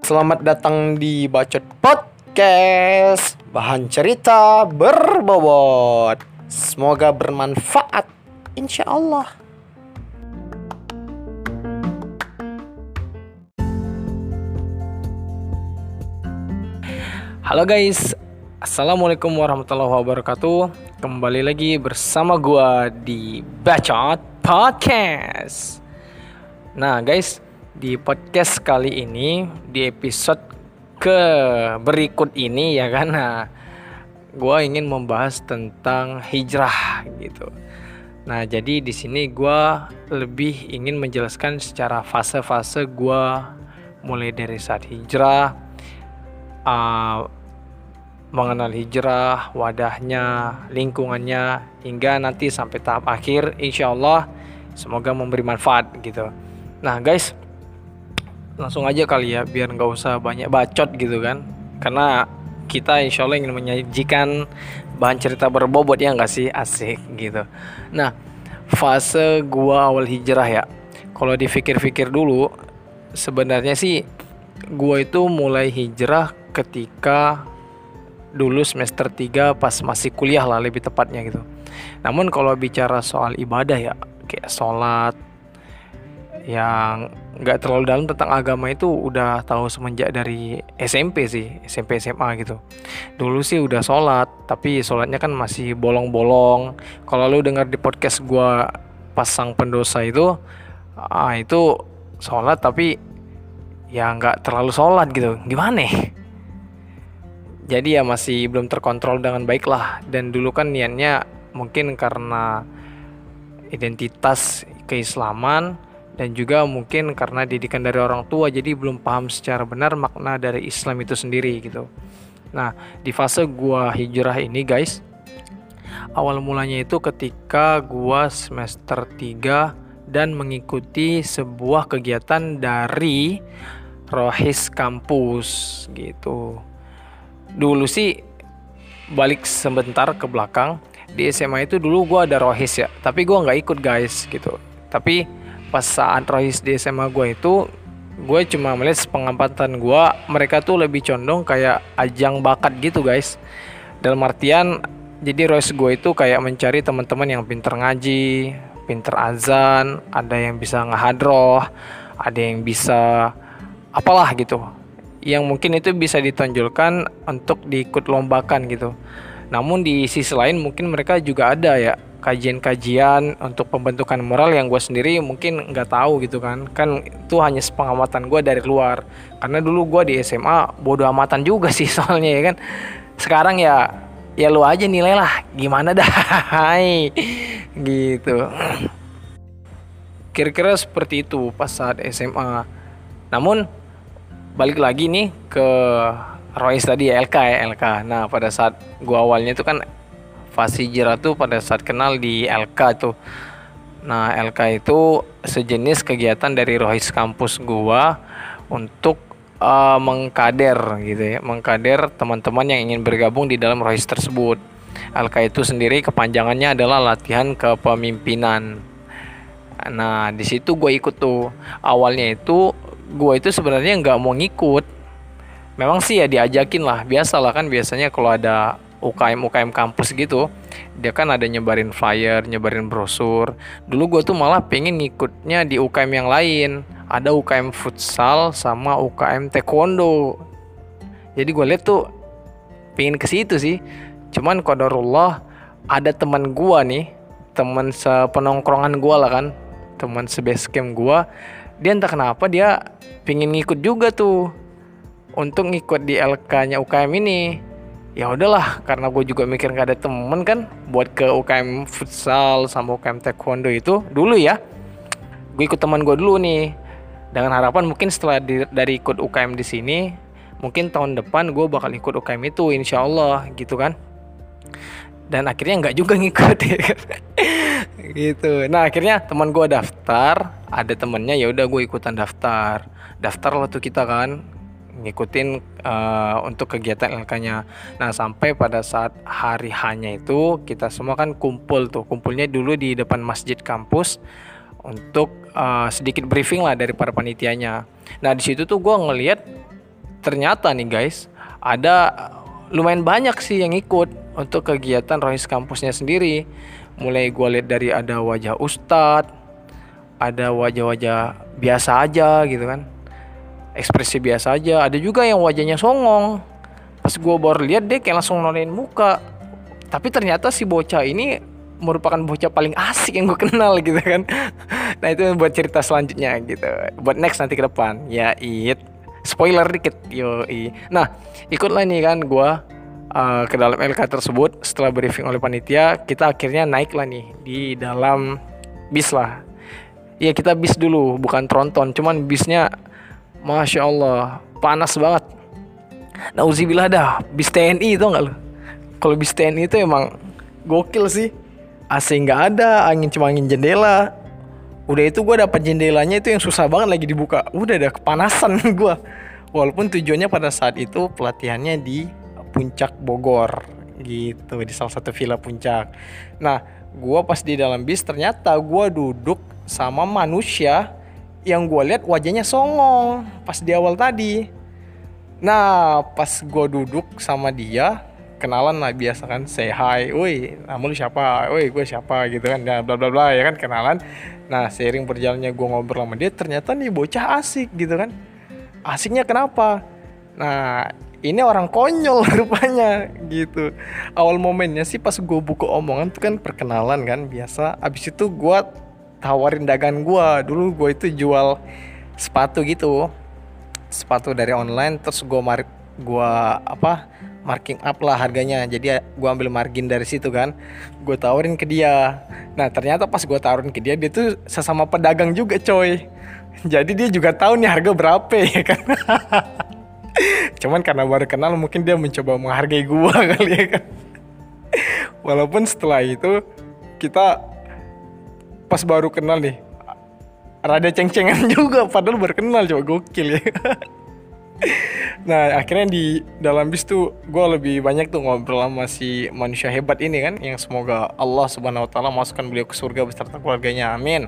Selamat datang di Bacot Podcast. Bahan cerita berbobot. Semoga bermanfaat Insya Allah. Halo guys Assalamualaikum warahmatullahi wabarakatuh Kembali lagi bersama gua di Bacot Podcast. Nah guys Di podcast kali ini Di episode ke berikut ini ya kan? Nah Gua ingin membahas tentang hijrah gitu. Nah jadi di sini gua lebih ingin menjelaskan secara fase-fase gua mulai dari saat hijrah uh, mengenal hijrah, wadahnya, lingkungannya, hingga nanti sampai tahap akhir, insya Allah semoga memberi manfaat gitu. Nah guys, langsung aja kali ya, biar nggak usah banyak bacot gitu kan, karena kita insya Allah ingin menyajikan bahan cerita berbobot ya nggak sih asik gitu. Nah fase gua awal hijrah ya, kalau dipikir-pikir dulu, sebenarnya sih gua itu mulai hijrah ketika dulu semester 3 pas masih kuliah lah lebih tepatnya gitu. Namun kalau bicara soal ibadah ya kayak sholat yang nggak terlalu dalam tentang agama itu udah tahu semenjak dari SMP sih SMP SMA gitu. Dulu sih udah sholat tapi sholatnya kan masih bolong-bolong. Kalau lu dengar di podcast gua pasang pendosa itu ah itu sholat tapi ya nggak terlalu sholat gitu. Gimana jadi ya masih belum terkontrol dengan baik lah dan dulu kan niatnya mungkin karena identitas keislaman dan juga mungkin karena didikan dari orang tua jadi belum paham secara benar makna dari Islam itu sendiri gitu. Nah, di fase gua hijrah ini guys, awal mulanya itu ketika gua semester 3 dan mengikuti sebuah kegiatan dari Rohis kampus gitu dulu sih balik sebentar ke belakang. Di SMA itu dulu gue ada rohis ya tapi gue nggak ikut guys gitu. Tapi pas saat rohis di SMA gue itu gue cuma melihat pengamatan gue mereka tuh lebih condong kayak ajang bakat gitu guys. Dalam artian jadi rohis gue itu kayak mencari teman-teman yang pinter ngaji pinter azan ada yang bisa ngehadroh ada yang bisa apalah gitu yang mungkin itu bisa ditonjolkan untuk diikut lombakan gitu. Namun di sisi lain mungkin mereka juga ada ya kajian-kajian untuk pembentukan moral yang gue sendiri mungkin nggak tahu gitu kan. Kan itu hanya sepengamatan gue dari luar. Karena dulu gue di SMA bodoh amatan juga sih soalnya ya kan. Sekarang ya ya lu aja nilai lah gimana dah? Gitu. Kira-kira seperti itu pas saat SMA namun balik lagi nih ke Royce tadi ya LK ya LK. Nah pada saat gua awalnya itu kan fase hijrah tuh pada saat kenal di LK tuh. Nah LK itu sejenis kegiatan dari Rohis kampus gua untuk uh, mengkader gitu ya, mengkader teman-teman yang ingin bergabung di dalam Rohis tersebut. LK itu sendiri kepanjangannya adalah latihan kepemimpinan. Nah di situ gue ikut tuh awalnya itu gue itu sebenarnya nggak mau ngikut. Memang sih ya diajakin lah biasa lah kan biasanya kalau ada UKM UKM kampus gitu dia kan ada nyebarin flyer nyebarin brosur. Dulu gue tuh malah pengen ngikutnya di UKM yang lain ada UKM futsal sama UKM taekwondo. Jadi gue lihat tuh pengen ke situ sih. Cuman kodarullah ada teman gue nih teman sepenongkrongan gue lah kan teman sebasecamp gue dia entah kenapa dia pingin ngikut juga tuh. Untuk ngikut di LK-nya UKM ini. Ya udahlah karena gue juga mikir gak ada temen kan buat ke UKM futsal sama UKM taekwondo itu dulu ya. Gue ikut teman gue dulu nih. Dengan harapan mungkin setelah di, dari ikut UKM di sini mungkin tahun depan gue bakal ikut UKM itu insya Allah gitu kan. Dan akhirnya nggak juga ngikut ya kan? gitu. Nah akhirnya teman gue daftar ada temennya ya udah gue ikutan daftar daftar waktu kita kan ngikutin uh, untuk kegiatan LK-nya. Nah, sampai pada saat hari hanya itu kita semua kan kumpul tuh. Kumpulnya dulu di depan masjid kampus untuk uh, sedikit briefing lah dari para panitianya. Nah di situ tuh gue ngeliat ternyata nih guys ada lumayan banyak sih yang ikut untuk kegiatan Rohis kampusnya sendiri. Mulai gue lihat dari ada wajah ustadz, ada wajah-wajah biasa aja gitu kan, ekspresi biasa aja. Ada juga yang wajahnya songong. Pas gue baru lihat deh kayak langsung nonain muka. Tapi ternyata si bocah ini merupakan bocah paling asik yang gue kenal gitu kan. Nah itu buat cerita selanjutnya gitu. Buat next nanti ke depan. Ya it. Spoiler dikit yo nah ikutlah nih kan gue uh, ke dalam LK tersebut. Setelah briefing oleh panitia kita akhirnya naik lah nih di dalam bis lah. Ya kita bis dulu bukan tronton. Cuman bisnya masya Allah panas banget. Nah uzibillah dah bis TNI itu enggak lo kalau bis TNI itu emang gokil sih. AC nggak ada angin cuma angin jendela. Udah itu gue dapat jendelanya itu yang susah banget lagi dibuka. Udah ada kepanasan gue walaupun tujuannya pada saat itu pelatihannya di puncak Bogor gitu di salah satu villa puncak. Nah gue pas di dalam bis ternyata gue duduk sama manusia yang gue lihat wajahnya songong pas di awal tadi nah pas gue duduk sama dia kenalan lah biasa kan say hi, woi nama lu siapa, woi gue siapa gitu kan, ya bla bla bla ya kan kenalan. Nah seiring berjalannya gue ngobrol sama dia, ternyata nih bocah asik gitu kan. Asiknya kenapa? Nah ini orang konyol rupanya gitu. Awal momennya sih pas gue buka omongan tuh kan perkenalan kan biasa. Abis itu gue tawarin dagang gue. Dulu gue itu jual sepatu gitu, sepatu dari online. Terus gue marik gue apa marking up lah harganya. Jadi gue ambil margin dari situ kan. Gue tawarin ke dia. Nah ternyata pas gue tawarin ke dia dia tuh sesama pedagang juga coy. Jadi dia juga tahu nih harga berapa ya kan? Cuman karena baru kenal mungkin dia mencoba menghargai gue kali ya kan? Walaupun setelah itu kita pas baru kenal nih rada ceng-cengan juga padahal baru kenal coba gokil ya. Nah akhirnya di dalam bis tuh gue lebih banyak tuh ngobrol sama si manusia hebat ini kan yang semoga Allah subhanahu wa taala masukkan beliau ke surga beserta keluarganya amin.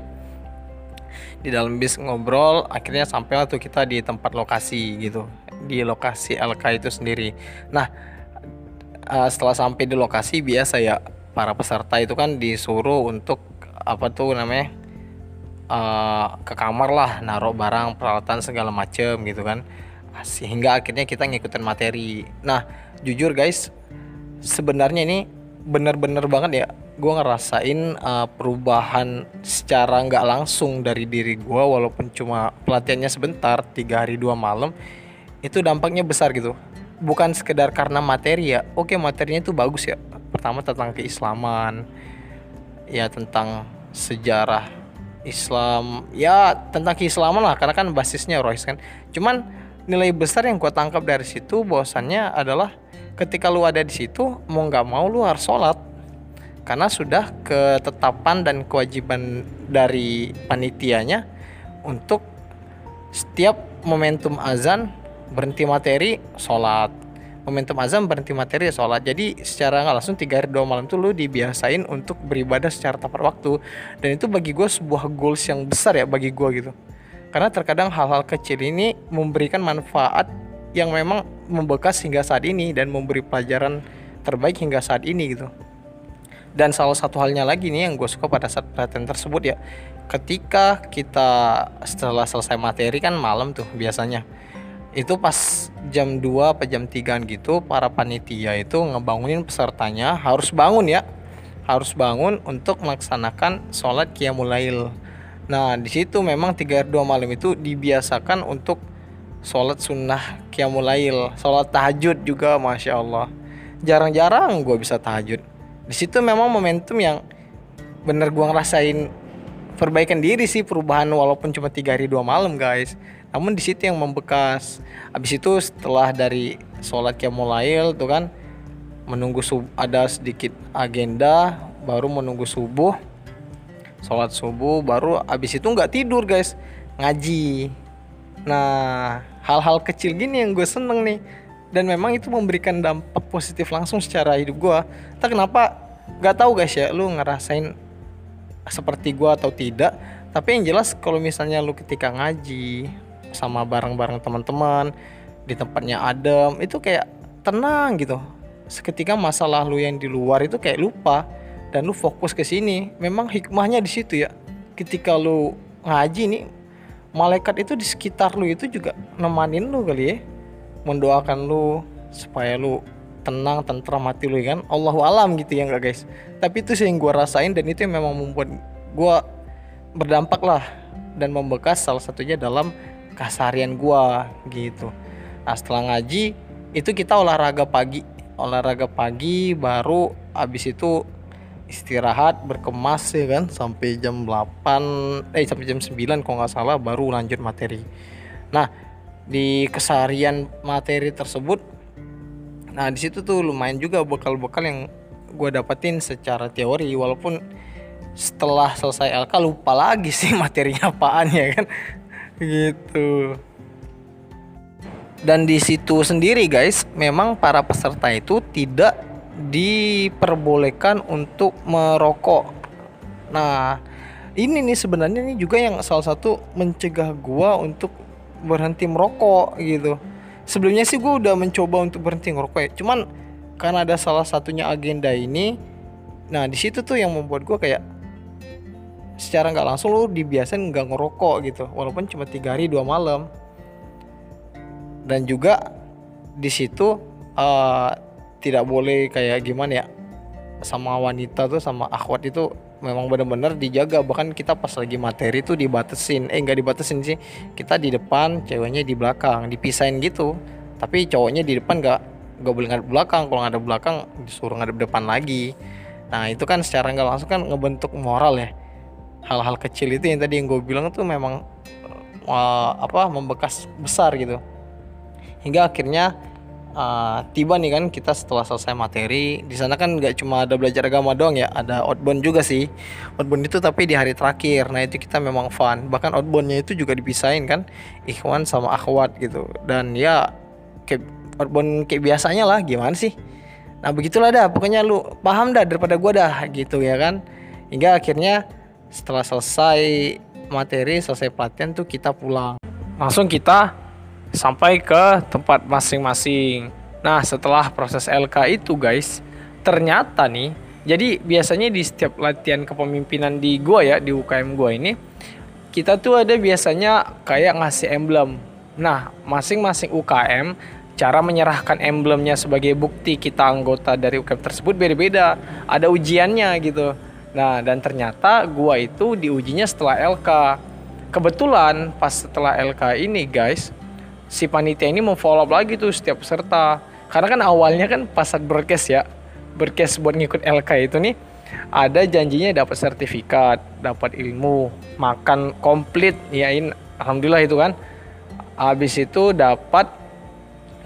Di dalam bis ngobrol akhirnya sampailah tuh kita di tempat lokasi gitu di lokasi LK itu sendiri. Nah uh, setelah sampai di lokasi biasa ya para peserta itu kan disuruh untuk apa tuh namanya uh, ke kamar lah naruh barang peralatan segala macem gitu kan. Sehingga akhirnya kita ngikutin materi. Nah jujur guys sebenarnya ini bener-bener banget ya. Gue ngerasain uh, perubahan secara nggak langsung dari diri gue walaupun cuma pelatihannya sebentar tiga hari dua malam itu dampaknya besar gitu. Bukan sekedar karena materi ya. Oke materinya itu bagus ya. Pertama tentang keislaman ya tentang sejarah Islam. Ya tentang keislaman lah karena kan basisnya rohis kan. Cuman nilai besar yang gue tangkap dari situ bahwasannya adalah ketika lu ada di situ mau nggak mau lu harus sholat. Karena sudah ketetapan dan kewajiban dari panitianya untuk setiap momentum azan berhenti materi sholat momentum azan berhenti materi sholat jadi secara nggak langsung tiga hari dua malam itu lu dibiasain untuk beribadah secara tepat waktu dan itu bagi gue sebuah goals yang besar ya bagi gue gitu karena terkadang hal-hal kecil ini memberikan manfaat yang memang membekas hingga saat ini dan memberi pelajaran terbaik hingga saat ini gitu. Dan salah satu halnya lagi nih yang gue suka pada saat pelatihan tersebut ya, ketika kita setelah selesai materi kan malam tuh biasanya. Itu pas jam 2 atau jam 3 gitu para panitia itu ngebangunin pesertanya harus bangun ya. Harus bangun untuk melaksanakan sholat qiyamul Nah, di situ memang tiga dua malam itu dibiasakan untuk sholat sunnah qiyamulail, sholat tahajud juga, masya Allah. Jarang-jarang gue bisa tahajud. Di situ memang momentum yang bener gue ngerasain perbaikan diri sih perubahan walaupun cuma tiga hari dua malam guys. Namun di situ yang membekas. Habis itu setelah dari sholat qiyamulail tuh kan menunggu sub ada sedikit agenda baru menunggu subuh sholat subuh baru abis itu nggak tidur guys ngaji. Nah hal-hal kecil gini yang gue seneng nih. Dan memang itu memberikan dampak positif langsung secara hidup gue. Tak kenapa nggak tahu guys ya lu ngerasain seperti gue atau tidak. Tapi yang jelas kalau misalnya lu ketika ngaji sama bareng-bareng teman-teman di tempatnya adem itu kayak tenang gitu. Seketika masalah lu yang di luar itu kayak lupa dan lu fokus ke sini. Memang hikmahnya di situ ya. Ketika lu ngaji nih malaikat itu di sekitar lu itu juga nemanin lu kali ya. Mendoakan lu supaya lu tenang tentram mati lu kan. Allahu alam gitu ya enggak guys? Tapi itu sih yang gue rasain dan itu yang memang membuat gue berdampak lah dan membekas salah satunya dalam kasarian gua gitu. Nah setelah ngaji itu kita olahraga pagi, olahraga pagi baru abis itu istirahat berkemas ya kan sampai jam 8 eh sampai jam 9 kalau nggak salah baru lanjut materi. Nah di kesarian materi tersebut, nah di situ tuh lumayan juga bekal-bekal yang gue dapetin secara teori walaupun setelah selesai LK lupa lagi sih materinya apaan ya kan gitu. Dan di situ sendiri guys memang para peserta itu tidak diperbolehkan untuk merokok. Nah ini nih sebenarnya nih juga yang salah satu mencegah gua untuk berhenti merokok gitu. Sebelumnya sih gua udah mencoba untuk berhenti ngerokok ya. Cuman karena ada salah satunya agenda ini nah di situ tuh yang membuat gua kayak secara nggak langsung lu dibiasain nggak ngerokok gitu. Walaupun cuma tiga hari dua malam. Dan juga di situ uh, tidak boleh kayak gimana ya sama wanita tuh sama akhwat itu memang benar-benar dijaga. Bahkan kita pas lagi materi tuh dibatesin. Eh nggak dibatesin sih. Kita di depan ceweknya di belakang dipisahin gitu. Tapi cowoknya di depan nggak nggak boleh ngadep belakang. Kalau ngadep belakang disuruh ngadep depan lagi. Nah itu kan secara nggak langsung kan ngebentuk moral ya hal-hal kecil itu yang tadi yang gue bilang tuh memang uh, apa membekas besar gitu. Hingga akhirnya uh, tiba nih kan kita setelah selesai materi di sana kan nggak cuma ada belajar agama doang ya ada outbound juga sih. Outbound itu tapi di hari terakhir. Nah itu kita memang fun. Bahkan outboundnya itu juga dipisahin kan ikhwan sama akhwat gitu. Dan ya kayak outbound kayak biasanya lah gimana sih? Nah begitulah dah. Pokoknya lu paham dah daripada gua dah gitu ya kan. Hingga akhirnya setelah selesai materi selesai pelatihan tuh kita pulang. Langsung kita sampai ke tempat masing-masing. Nah setelah proses LK itu guys ternyata nih jadi biasanya di setiap latihan kepemimpinan di gua ya di UKM gua ini kita tuh ada biasanya kayak ngasih emblem. Nah masing-masing UKM cara menyerahkan emblemnya sebagai bukti kita anggota dari UKM tersebut beda-beda. Ada ujiannya gitu Nah, dan ternyata gua itu diujinya setelah LK. Kebetulan pas setelah LK ini, guys, si panitia ini mau follow up lagi tuh setiap peserta. Karena kan awalnya kan pas saat broadcast ya, broadcast buat ngikut LK itu nih ada janjinya dapat sertifikat, dapat ilmu, makan komplit, yain alhamdulillah itu kan. Habis itu dapat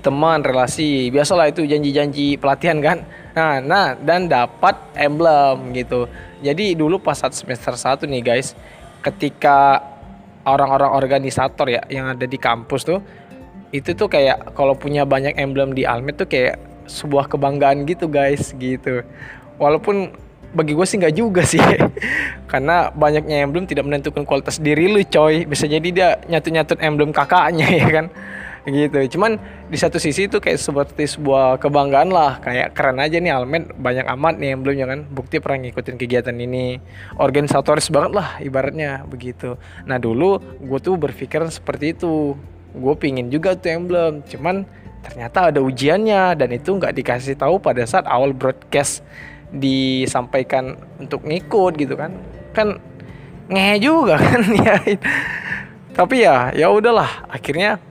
teman relasi. Biasalah itu janji-janji pelatihan kan. Nah nah dan dapat emblem gitu. Jadi dulu pas saat semester 1 nih guys ketika orang-orang organisator ya yang ada di kampus tuh itu tuh kayak kalau punya banyak emblem di Almet tuh kayak sebuah kebanggaan gitu guys gitu. Walaupun bagi gue sih nggak juga sih. Karena banyaknya emblem tidak menentukan kualitas diri lu coy. Bisa jadi dia nyatut-nyatut emblem kakaknya ya kan gitu. Cuman di satu sisi itu kayak seperti sebuah kebanggaan lah. Kayak keren aja nih Almen banyak amat nih yang belumnya kan? Bukti pernah ngikutin kegiatan ini. Organisatoris banget lah ibaratnya begitu. Nah dulu gue tuh berpikir seperti itu. Gue pingin juga tuh emblem cuman ternyata ada ujiannya dan itu nggak dikasih tahu pada saat awal broadcast disampaikan untuk ngikut gitu kan. Kan ngehe juga kan ya. Tapi ya ya udahlah. Akhirnya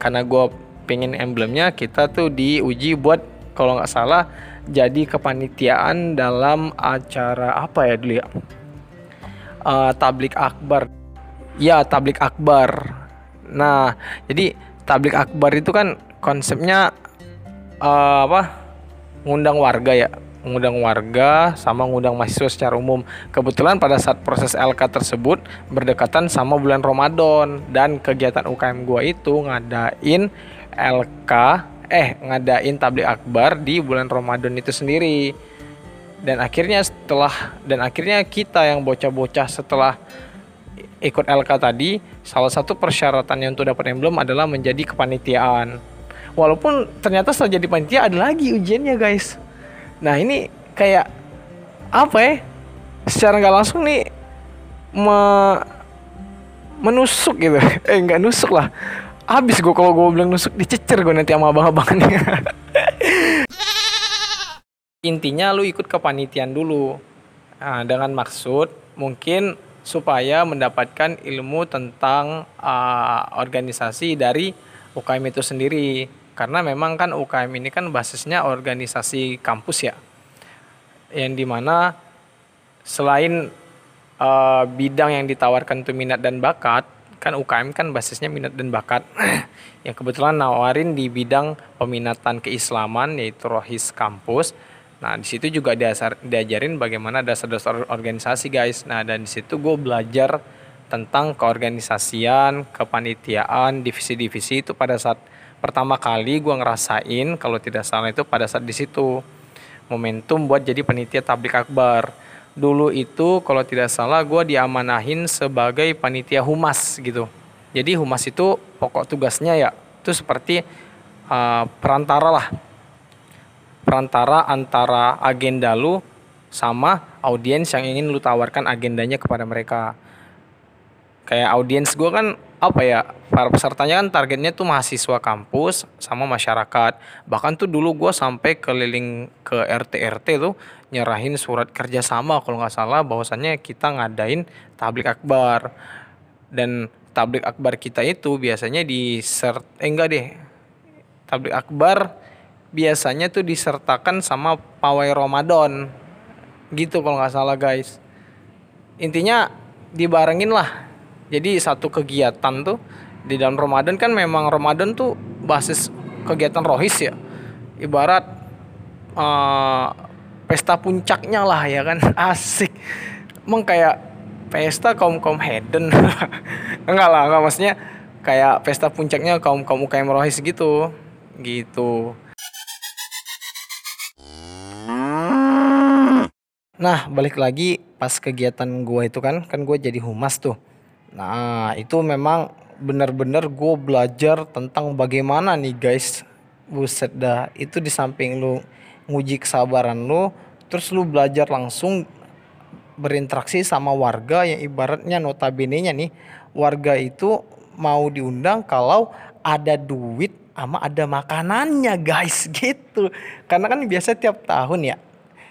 karena gue pengen emblemnya kita tuh diuji buat kalau nggak salah jadi kepanitiaan dalam acara apa ya dulu ya? Uh, tablik akbar. Ya tablik akbar. Nah jadi tablik akbar itu kan konsepnya uh, apa ngundang warga ya mengundang warga sama mengundang mahasiswa secara umum. Kebetulan pada saat proses LK tersebut berdekatan sama bulan Ramadan dan kegiatan UKM gua itu ngadain LK eh ngadain tablik akbar di bulan Ramadan itu sendiri. Dan akhirnya setelah dan akhirnya kita yang bocah-bocah setelah ikut LK tadi salah satu persyaratannya untuk dapat emblem adalah menjadi kepanitiaan walaupun ternyata setelah jadi panitia ada lagi ujiannya guys nah ini kayak apa ya? Secara nggak langsung nih me menusuk gitu. Eh nggak nusuk lah. Habis gue kalau gue bilang nusuk dicecer gue nanti sama abang-abangannya. Intinya lu ikut kepanitiaan dulu. Nah, dengan maksud mungkin supaya mendapatkan ilmu tentang uh, organisasi dari UKM itu sendiri karena memang kan UKM ini kan basisnya organisasi kampus ya. Yang di mana selain uh, bidang yang ditawarkan itu minat dan bakat kan UKM kan basisnya minat dan bakat. Yang kebetulan nawarin di bidang peminatan keislaman yaitu rohis kampus. Nah, di situ juga diasar, diajarin bagaimana dasar-dasar organisasi, guys. Nah, dan di situ gue belajar tentang keorganisasian, kepanitiaan, divisi-divisi itu pada saat pertama kali gue ngerasain kalau tidak salah itu pada saat di situ momentum buat jadi panitia tablik akbar. Dulu itu kalau tidak salah gue diamanahin sebagai panitia humas gitu. Jadi humas itu pokok tugasnya ya itu seperti uh, perantara lah perantara antara agenda lu sama audiens yang ingin lu tawarkan agendanya kepada mereka. Kayak audiens gue kan apa ya para pesertanya kan targetnya tuh mahasiswa kampus sama masyarakat. Bahkan tuh dulu gue sampai keliling ke RT RT tuh nyerahin surat kerjasama kalau nggak salah bahwasannya kita ngadain tablik akbar. Dan tablik akbar kita itu biasanya di sert eh enggak deh tablik akbar biasanya tuh disertakan sama pawai Ramadan. Gitu kalau nggak salah guys. Intinya dibarengin lah jadi satu kegiatan tuh di dalam Ramadan kan memang Ramadan tuh basis kegiatan rohis ya. Ibarat uh, pesta puncaknya lah ya kan. Asik. Emang kayak pesta kaum kaum hedon enggak lah enggak. Maksudnya kayak pesta puncaknya kaum kaum UKM rohis gitu. Gitu. Nah, balik lagi pas kegiatan gue itu kan, kan gue jadi humas tuh. Nah, itu memang benar-benar gue belajar tentang bagaimana nih guys. Buset dah, itu di samping lu nguji kesabaran lu, terus lu belajar langsung berinteraksi sama warga yang ibaratnya notabene-nya nih, warga itu mau diundang kalau ada duit sama ada makanannya guys gitu. Karena kan biasa tiap tahun ya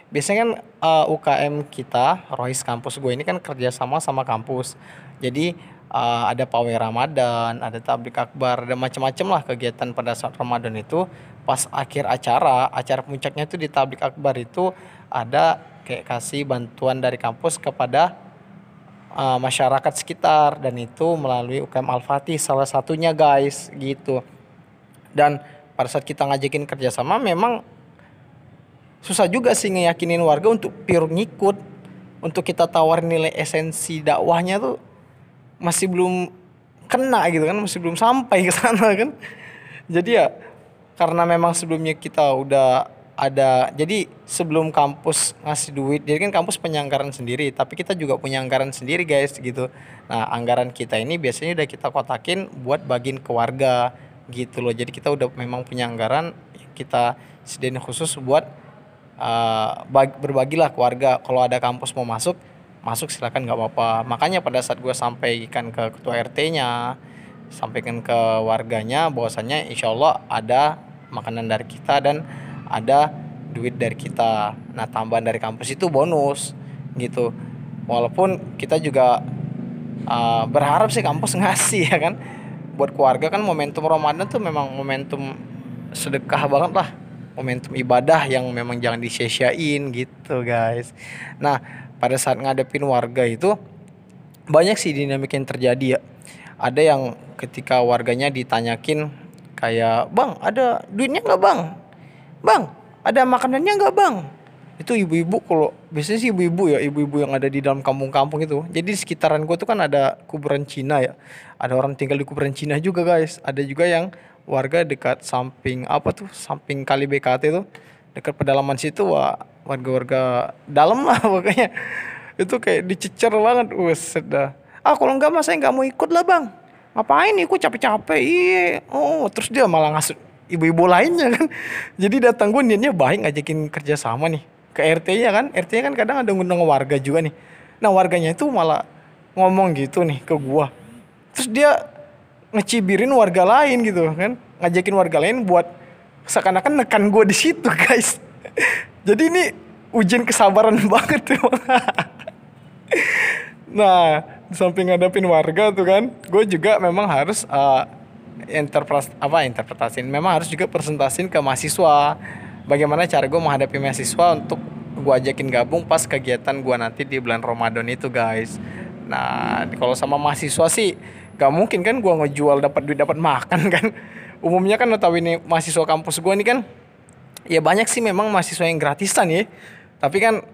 biasanya kan uh, eh, UKM kita Rohis kampus gue ini kan kerjasama sama kampus jadi uh, ada pawai Ramadan ada tablik akbar ada macam-macam lah kegiatan pada saat Ramadan itu. Pas akhir acara acara puncaknya itu di tablik akbar itu ada kayak kasih bantuan dari kampus kepada uh, masyarakat sekitar. Dan itu melalui UKM Al-Fatih salah satunya guys gitu. Dan pada saat kita ngajakin kerjasama memang susah juga sih ngeyakinin warga untuk pure ngikut. Untuk kita tawar nilai esensi dakwahnya tuh masih belum kena gitu kan masih belum sampai ke sana kan. Jadi ya karena memang sebelumnya kita udah ada jadi sebelum kampus ngasih duit jadi kan kampus punya anggaran sendiri tapi kita juga punya anggaran sendiri guys gitu. Nah anggaran kita ini biasanya udah kita kotakin buat bagiin ke warga gitu loh. Jadi kita udah memang punya anggaran kita sediain khusus buat uh, berbagilah keluarga kalau ada kampus mau masuk masuk silakan nggak apa-apa. Makanya pada saat gue sampaikan ke ketua RT-nya sampaikan ke warganya bahwasannya insya Allah ada makanan dari kita dan ada duit dari kita. Nah tambahan dari kampus itu bonus gitu. Walaupun kita juga uh, berharap sih kampus ngasih ya kan? Buat keluarga kan momentum Ramadan tuh memang momentum sedekah banget lah. Momentum ibadah yang memang jangan disia-siain gitu guys. Nah pada saat ngadepin warga itu banyak sih dinamika yang terjadi ya. Ada yang ketika warganya ditanyakin kayak bang ada duitnya nggak bang? Bang ada makanannya nggak bang? Itu ibu-ibu kalau biasanya sih ibu-ibu ya ibu-ibu yang ada di dalam kampung-kampung itu. Jadi di sekitaran gue tuh kan ada kuburan Cina ya. Ada orang tinggal di kuburan Cina juga guys. Ada juga yang warga dekat samping apa tuh samping kali BKT tuh dekat pedalaman situ wah warga-warga dalam lah pokoknya. Itu kayak dicecer banget wes dah. Ah kalau enggak mas saya nggak mau ikut lah bang. Ngapain ikut? Capek-capek iya. Oh terus dia malah ngasut ibu-ibu lainnya kan. Jadi datang gue niatnya baik ngajakin kerja sama nih. Ke RT-nya kan. RT-nya kan kadang ada ngundang warga juga nih. Nah warganya itu malah ngomong gitu nih ke gua. Terus dia ngecibirin warga lain gitu kan. Ngajakin warga lain buat seakan-akan nekan gue di situ guys jadi ini ujian kesabaran banget tuh. Nah di samping ngadapin warga tuh kan gue juga memang harus uh, interpretasi apa interpretasiin memang harus juga presentasin ke mahasiswa. Bagaimana cara gue menghadapi mahasiswa untuk gue ajakin gabung pas kegiatan gue nanti di bulan Ramadan itu guys. Nah kalau sama mahasiswa sih gak mungkin kan gue ngejual dapat duit dapat makan kan? Umumnya kan ini mahasiswa kampus gue ini kan ya banyak sih memang mahasiswa yang gratisan ya. Tapi kan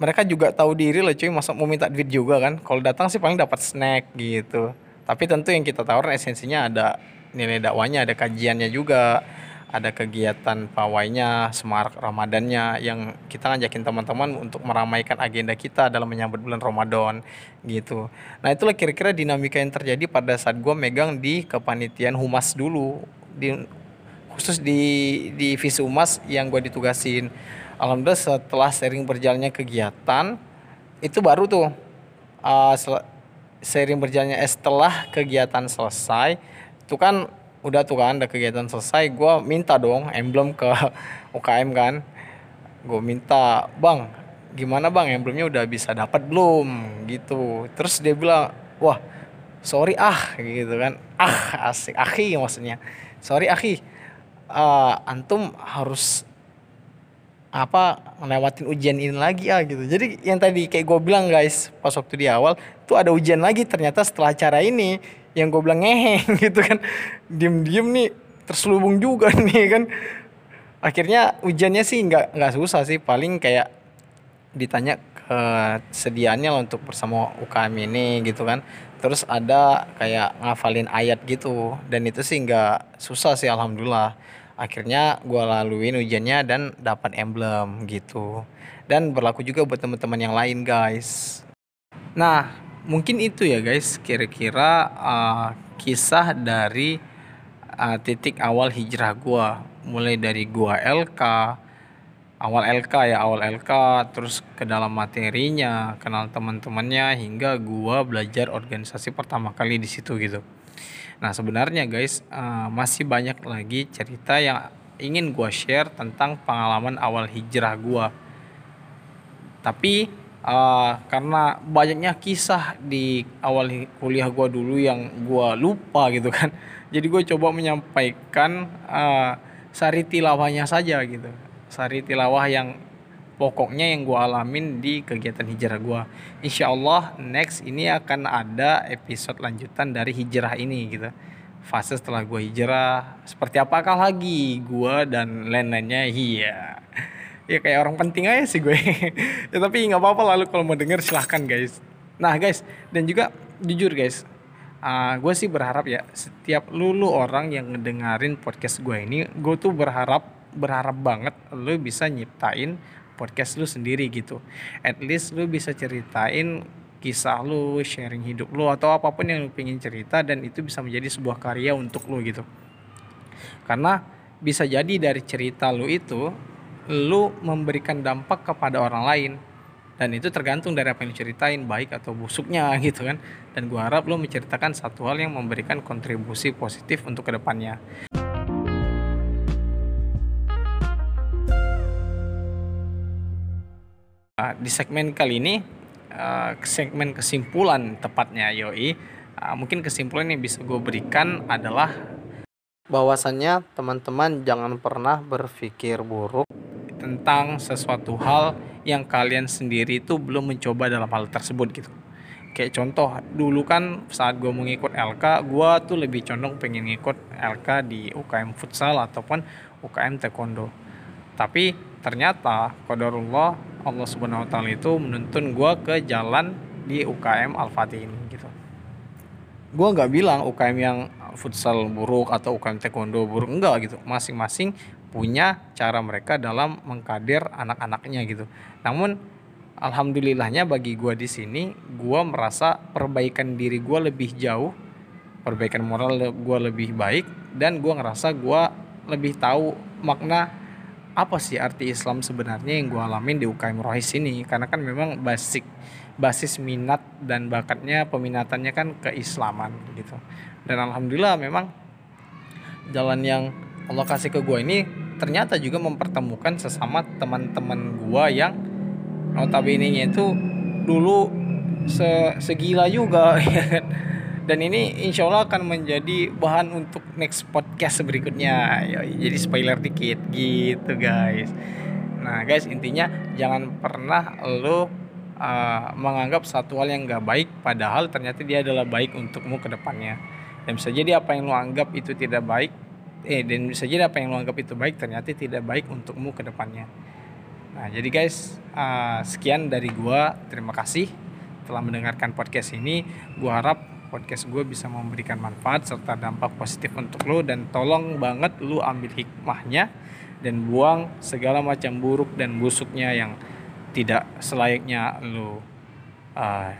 mereka juga tahu diri loh cuy. Masa mau minta duit juga kan? Kalau datang sih paling dapat snack gitu. Tapi tentu yang kita tawarin esensinya ada nilai dakwanya ada kajiannya juga ada kegiatan pawainya, semarak Ramadannya yang kita ngajakin teman-teman untuk meramaikan agenda kita dalam menyambut bulan Ramadan gitu. Nah itulah kira-kira dinamika yang terjadi pada saat gue megang di kepanitiaan humas dulu di khusus di di visi humas yang gue ditugasin. Alhamdulillah setelah sering berjalannya kegiatan itu baru tuh uh, sering berjalannya eh, setelah kegiatan selesai itu kan udah tuh kan ada kegiatan selesai gue minta dong emblem ke UKM kan. Gue minta bang gimana bang? Emblemnya udah bisa dapat belum? Gitu. Terus dia bilang wah sorry ah gitu kan. Ah asik akhi maksudnya. Sorry akhi uh, antum harus apa ngelewatin ujian ini lagi ah gitu. Jadi yang tadi kayak gue bilang guys pas waktu di awal tuh ada ujian lagi ternyata setelah acara ini yang gue bilang ngeheng gitu kan. Diem-diem nih terselubung juga nih kan. Akhirnya ujiannya sih nggak nggak susah sih paling kayak ditanya kesediaannya lah untuk bersama UKM ini gitu kan. Terus ada kayak ngafalin ayat gitu dan itu sih nggak susah sih alhamdulillah akhirnya gue laluin ujiannya dan dapat emblem gitu. Dan berlaku juga buat teman-teman yang lain guys. Nah mungkin itu ya guys kira-kira uh, kisah dari uh, titik awal hijrah gua. Mulai dari gua LK awal LK ya awal LK terus ke dalam materinya kenal teman-temannya hingga gua belajar organisasi pertama kali di situ gitu nah sebenarnya guys uh, masih banyak lagi cerita yang ingin gua share tentang pengalaman awal hijrah gua. Tapi uh, karena banyaknya kisah di awal kuliah gue dulu yang gue lupa gitu kan jadi gue coba menyampaikan uh, sari tilawahnya saja gitu. Sari tilawah yang pokoknya yang gue alamin di kegiatan hijrah gue insya Allah next ini akan ada episode lanjutan dari hijrah ini gitu. Fase setelah gue hijrah seperti apakah lagi gue dan lain-lainnya? Iya. Ya kayak orang penting aja sih gue. Ya tapi nggak apa-apa lalu kalau mau denger silahkan guys. Nah guys dan juga jujur guys uh, gue sih berharap ya setiap lulu orang yang ngedengerin podcast gue ini gue tuh berharap berharap banget lu bisa nyiptain podcast lu sendiri gitu. At least lu bisa ceritain kisah lu sharing hidup lu atau apa pun yang lu pengen cerita dan itu bisa menjadi sebuah karya untuk lu gitu. Karena bisa jadi dari cerita lu itu lu memberikan dampak kepada orang lain. Dan itu tergantung dari apa yang diceritain baik atau busuknya gitu kan. Dan gua harap lu menceritakan satu hal yang memberikan kontribusi positif untuk ke depannya uh, di segmen kali ini uh, segmen kesimpulan tepatnya yoi. Uh, mungkin kesimpulan yang bisa gue berikan adalah bahwasannya teman-teman jangan pernah berpikir buruk tentang sesuatu hal yang kalian sendiri itu belum mencoba dalam hal tersebut gitu. Kayak contoh dulu kan saat gue mau ngikut LK gue tuh lebih condong pengen ngikut LK di UKM futsal ataupun UKM taekwondo. Tapi ternyata qadarullah Allah subhanahu wa ta'ala itu menuntun gue ke jalan di UKM Al-Fatih ini gitu gue nggak bilang UKM yang futsal buruk atau UKM taekwondo buruk enggak gitu masing-masing punya cara mereka dalam mengkader anak-anaknya gitu. Namun alhamdulillahnya bagi gue di sini gue merasa perbaikan diri gue lebih jauh perbaikan moral gue lebih baik dan gue ngerasa gue lebih tahu makna apa sih arti Islam sebenarnya yang gue alamin di UKM Rohis ini? Karena kan memang basic basis minat dan bakatnya peminatannya kan keislaman gitu. Dan alhamdulillah memang jalan yang Allah kasih ke gue ini ternyata juga mempertemukan sesama teman-teman gue yang notabene nya itu dulu se segila juga ya kan dan ini insya Allah akan menjadi bahan untuk next podcast berikutnya. Jadi spoiler dikit gitu guys. Nah guys intinya jangan pernah lo uh, menganggap satu hal yang gak baik padahal ternyata dia adalah baik untukmu ke depannya. Dan bisa jadi apa yang lo anggap itu tidak baik eh dan bisa jadi apa yang lo anggap itu baik ternyata tidak baik untukmu ke depannya. Nah jadi guys uh, sekian dari gua. Terima kasih telah mendengarkan podcast ini. Gua harap podcast gue bisa memberikan manfaat serta dampak positif untuk lo dan tolong banget lo ambil hikmahnya dan buang segala macam buruk dan busuknya yang tidak selayaknya lo uh,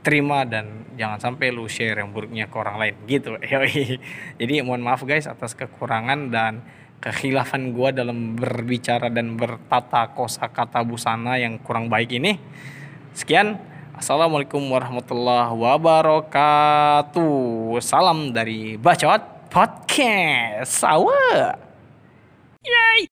terima dan jangan sampai lu share yang buruknya ke orang lain gitu. Jadi mohon maaf guys atas kekurangan dan kekhilafan gue dalam berbicara dan bertata kosa kata busana yang kurang baik ini. Sekian Assalamualaikum warahmatullahi wabarakatuh. Salam dari Bacot Podcast. Sawa. Yay.